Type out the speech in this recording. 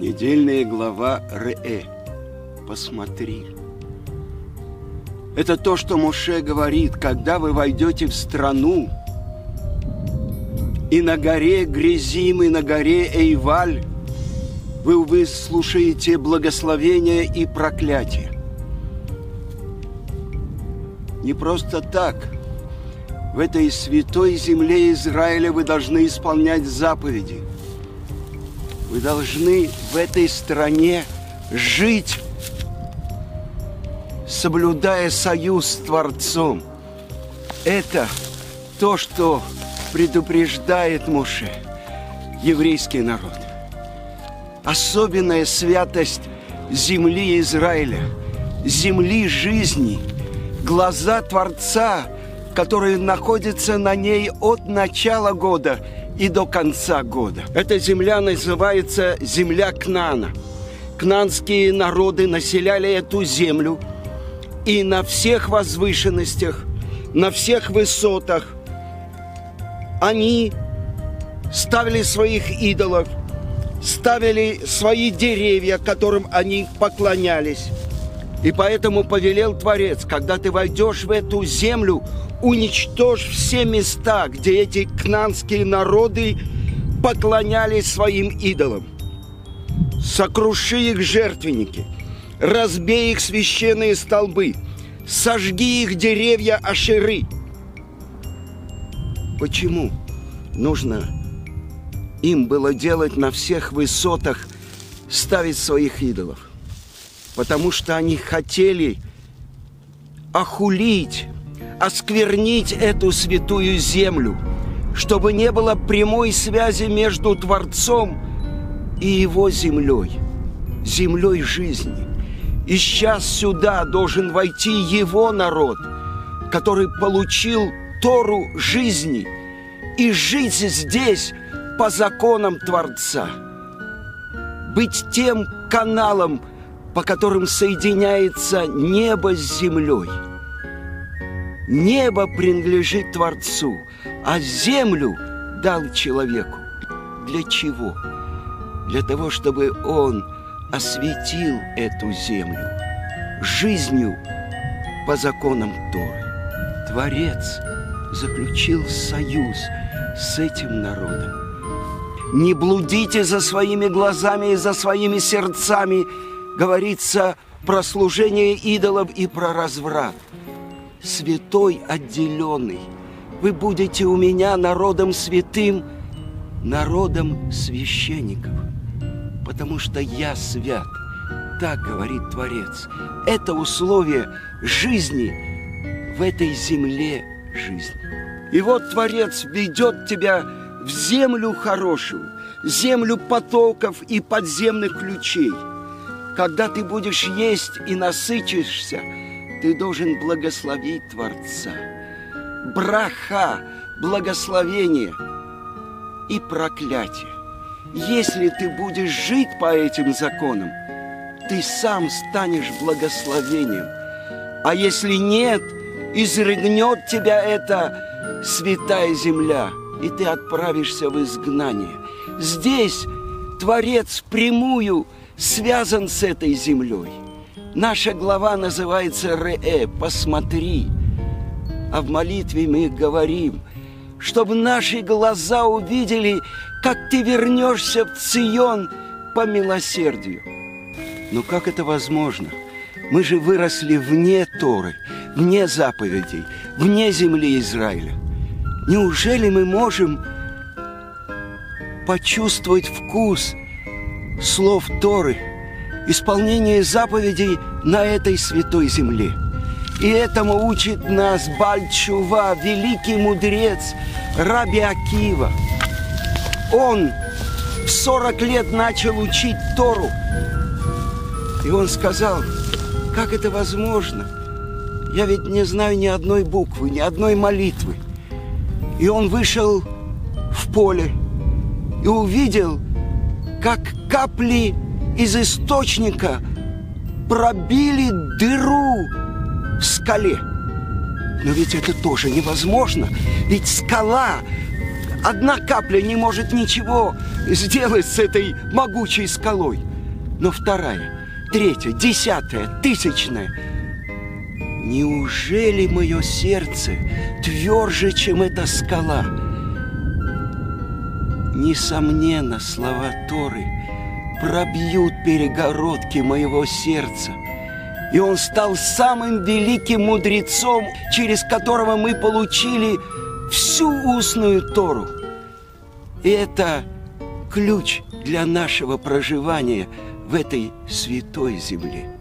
Недельная глава Ре. Посмотри. Это то, что Муше говорит, когда вы войдете в страну, и на горе Грязим, и на горе Эйваль вы выслушаете благословение и проклятие. Не просто так. В этой святой земле Израиля вы должны исполнять заповеди. Вы должны в этой стране жить, соблюдая союз с Творцом. Это то, что предупреждает Моше еврейский народ. Особенная святость земли Израиля, земли жизни, глаза Творца, которые находятся на ней от начала года – и до конца года. Эта земля называется земля Кнана. Кнанские народы населяли эту землю, и на всех возвышенностях, на всех высотах они ставили своих идолов, ставили свои деревья, которым они поклонялись. И поэтому повелел Творец, когда ты войдешь в эту землю, уничтожь все места, где эти кнанские народы поклонялись своим идолам. Сокруши их жертвенники, разбей их священные столбы, сожги их деревья Ашеры. Почему нужно им было делать на всех высотах, ставить своих идолов? Потому что они хотели охулить осквернить эту святую землю, чтобы не было прямой связи между Творцом и Его землей, землей жизни. И сейчас сюда должен войти Его народ, который получил Тору жизни и жить здесь по законам Творца. Быть тем каналом, по которым соединяется небо с землей – Небо принадлежит Творцу, а землю дал человеку. Для чего? Для того, чтобы он осветил эту землю жизнью по законам Торы. Творец заключил союз с этим народом. Не блудите за своими глазами и за своими сердцами, говорится про служение идолов и про разврат святой отделенный. Вы будете у меня народом святым, народом священников, потому что я свят. Так говорит Творец. Это условие жизни в этой земле жизни. И вот Творец ведет тебя в землю хорошую, землю потоков и подземных ключей. Когда ты будешь есть и насытишься – ты должен благословить Творца. Браха, благословение и проклятие. Если ты будешь жить по этим законам, ты сам станешь благословением. А если нет, изрыгнет тебя эта святая земля, и ты отправишься в изгнание. Здесь Творец прямую связан с этой землей. Наша глава называется «Ре», «Посмотри». А в молитве мы говорим, чтобы наши глаза увидели, как ты вернешься в Цион по милосердию. Но как это возможно? Мы же выросли вне Торы, вне заповедей, вне земли Израиля. Неужели мы можем почувствовать вкус слов Торы – исполнение заповедей на этой святой земле. И этому учит нас Бальчува, великий мудрец Раби Акива. Он в 40 лет начал учить Тору. И он сказал, как это возможно? Я ведь не знаю ни одной буквы, ни одной молитвы. И он вышел в поле и увидел, как капли из источника пробили дыру в скале. Но ведь это тоже невозможно. Ведь скала, Одна капля не может ничего сделать с этой могучей скалой. Но вторая, третья, десятая, тысячная. Неужели мое сердце тверже, чем эта скала? Несомненно, слова Торы пробьют перегородки моего сердца. И он стал самым великим мудрецом, через которого мы получили всю устную Тору. И это ключ для нашего проживания в этой святой земле.